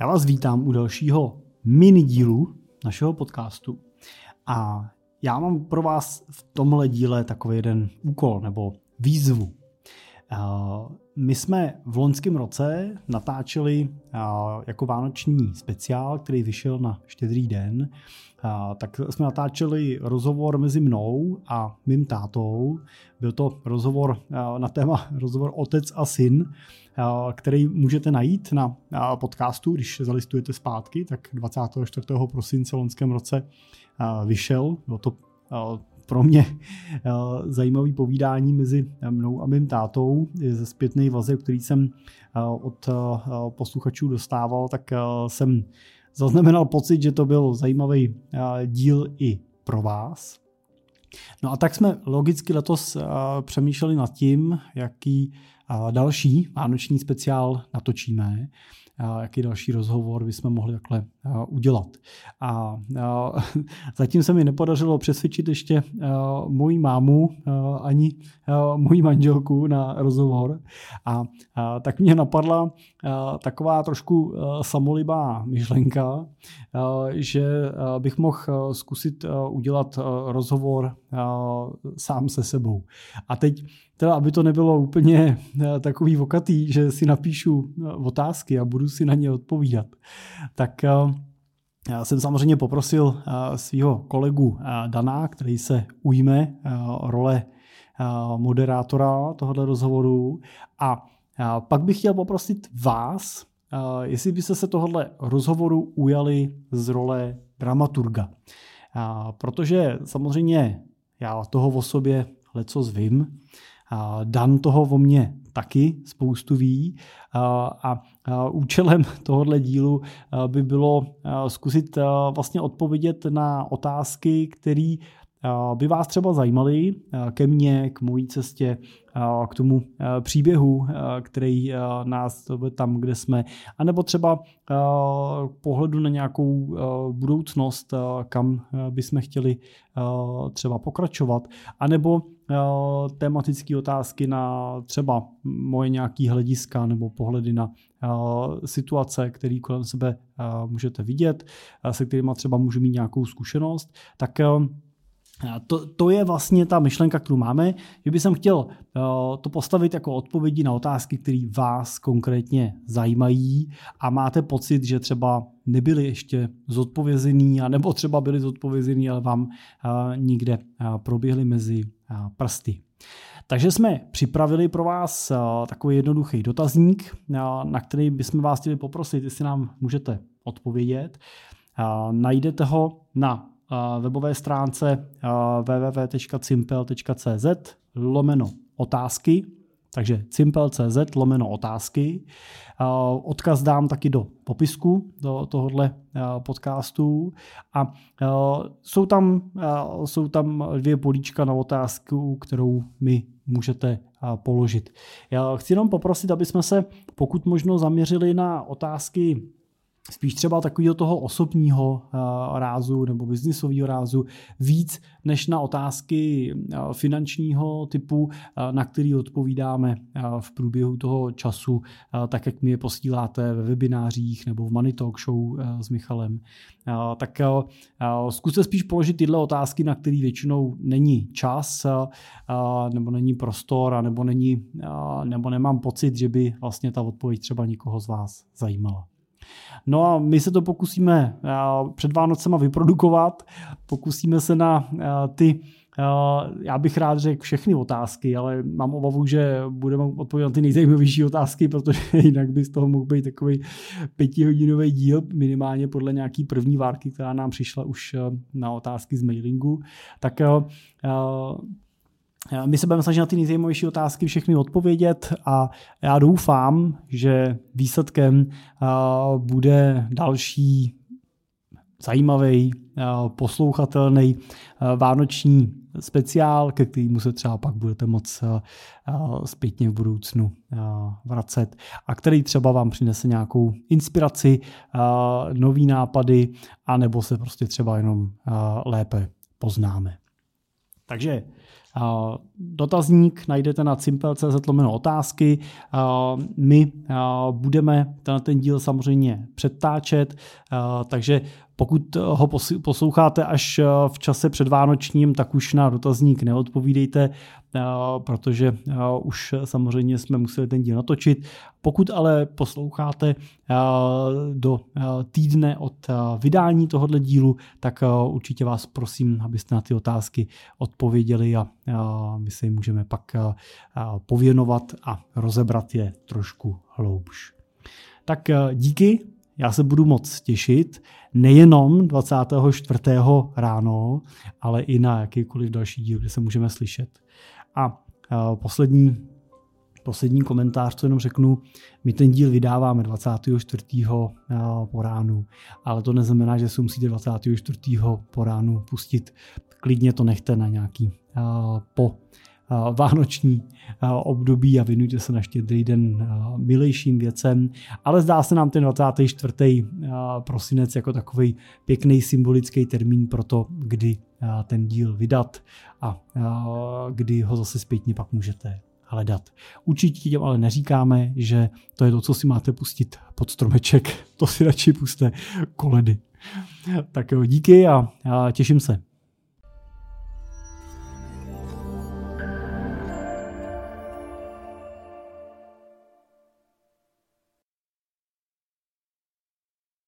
Já vás vítám u dalšího mini dílu našeho podcastu a já mám pro vás v tomhle díle takový jeden úkol nebo výzvu. My jsme v loňském roce natáčeli jako vánoční speciál, který vyšel na štědrý den. Tak jsme natáčeli rozhovor mezi mnou a mým tátou. Byl to rozhovor na téma rozhovor otec a syn, který můžete najít na podcastu, když zalistujete zpátky, tak 24. prosince loňském roce vyšel. Bylo to pro mě eh, zajímavý povídání mezi mnou a mým tátou ze zpětný vazeb, který jsem eh, od eh, posluchačů dostával, tak jsem zaznamenal pocit, že to byl zajímavý díl i pro vás. No a tak jsme logicky letos přemýšleli nad tím, jaký další vánoční speciál natočíme jaký další rozhovor bychom mohli takhle udělat. A zatím se mi nepodařilo přesvědčit ještě moji mámu ani moji manželku na rozhovor. A tak mě napadla taková trošku samolibá myšlenka, že bych mohl zkusit zkusit rozhovor sám se sebou. A teď teda, aby to nebylo úplně eh, takový vokatý, že si napíšu eh, otázky a budu si na ně odpovídat, tak eh, já jsem samozřejmě poprosil svého kolegu Dana, který se ujme role moderátora tohoto rozhovoru a pak bych chtěl poprosit vás, jestli byste se tohohle rozhovoru ujali z role dramaturga. Protože samozřejmě já toho o sobě leco zvím, Dan toho o mně taky spoustu ví. A účelem tohohle dílu by bylo zkusit vlastně odpovědět na otázky, které by vás třeba zajímaly ke mně, k mojí cestě, k tomu příběhu, který nás tam, kde jsme, anebo třeba pohledu na nějakou budoucnost, kam bychom chtěli třeba pokračovat, anebo tematické otázky na třeba moje nějaký hlediska nebo pohledy na situace, které kolem sebe můžete vidět, se kterými třeba můžu mít nějakou zkušenost, tak to, to je vlastně ta myšlenka, kterou máme, že bych chtěl uh, to postavit jako odpovědi na otázky, které vás konkrétně zajímají a máte pocit, že třeba nebyly ještě zodpovězený, nebo třeba byly zodpovězený, ale vám uh, nikde uh, proběhly mezi prsty. Takže jsme připravili pro vás takový jednoduchý dotazník, na který bychom vás chtěli poprosit, jestli nám můžete odpovědět. Najdete ho na webové stránce www.cimpel.cz lomeno otázky, takže cimpel.cz lomeno otázky. Odkaz dám taky do popisku do tohohle podcastu a jsou tam, jsou tam dvě políčka na otázku, kterou mi můžete položit. Já chci jenom poprosit, aby jsme se pokud možno zaměřili na otázky spíš třeba takového toho osobního uh, rázu nebo biznisového rázu víc než na otázky uh, finančního typu, uh, na který odpovídáme v průběhu toho času, tak jak mi je posíláte ve webinářích nebo v Money Talk Show s Michalem. Tak zkuste spíš položit tyhle otázky, na které většinou není čas nebo není prostor nebo, není, nebo nemám pocit, že by vlastně ta odpověď třeba nikoho z vás zajímala. No a my se to pokusíme eh, před Vánocema vyprodukovat, pokusíme se na eh, ty eh, já bych rád řekl všechny otázky, ale mám obavu, že budeme odpovědět na ty nejzajímavější otázky, protože jinak by z toho mohl být takový pětihodinový díl, minimálně podle nějaký první várky, která nám přišla už na otázky z mailingu. Tak my se budeme snažit na ty nejzajímavější otázky všechny odpovědět a já doufám, že výsledkem bude další zajímavý, poslouchatelný vánoční speciál, ke kterému se třeba pak budete moc zpětně v budoucnu vracet a který třeba vám přinese nějakou inspiraci, nový nápady, anebo se prostě třeba jenom lépe poznáme. Takže dotazník najdete na cimpel.cz lomeno otázky. My budeme ten díl samozřejmě přetáčet, takže pokud ho posloucháte až eh, v čase předvánočním, tak už na dotazník neodpovídejte, eh, protože eh, už samozřejmě jsme museli ten díl natočit. Pokud ale posloucháte do týdne od vydání tohohle dílu, tak určitě vás prosím, abyste na ty otázky odpověděli a my se jim můžeme pak pověnovat a rozebrat je trošku hloubš. Tak díky já se budu moc těšit nejenom 24. ráno, ale i na jakýkoliv další díl, kde se můžeme slyšet. A poslední, poslední komentář, co jenom řeknu, my ten díl vydáváme 24. po ránu, ale to neznamená, že si musíte 24. po ránu pustit. Klidně to nechte na nějaký po vánoční období a věnujte se na štědrý den milejším věcem. Ale zdá se nám ten 24. prosinec jako takový pěkný symbolický termín pro to, kdy ten díl vydat a kdy ho zase zpětně pak můžete hledat. Určitě těm ale neříkáme, že to je to, co si máte pustit pod stromeček. To si radši puste koledy. Tak jo, díky a těším se.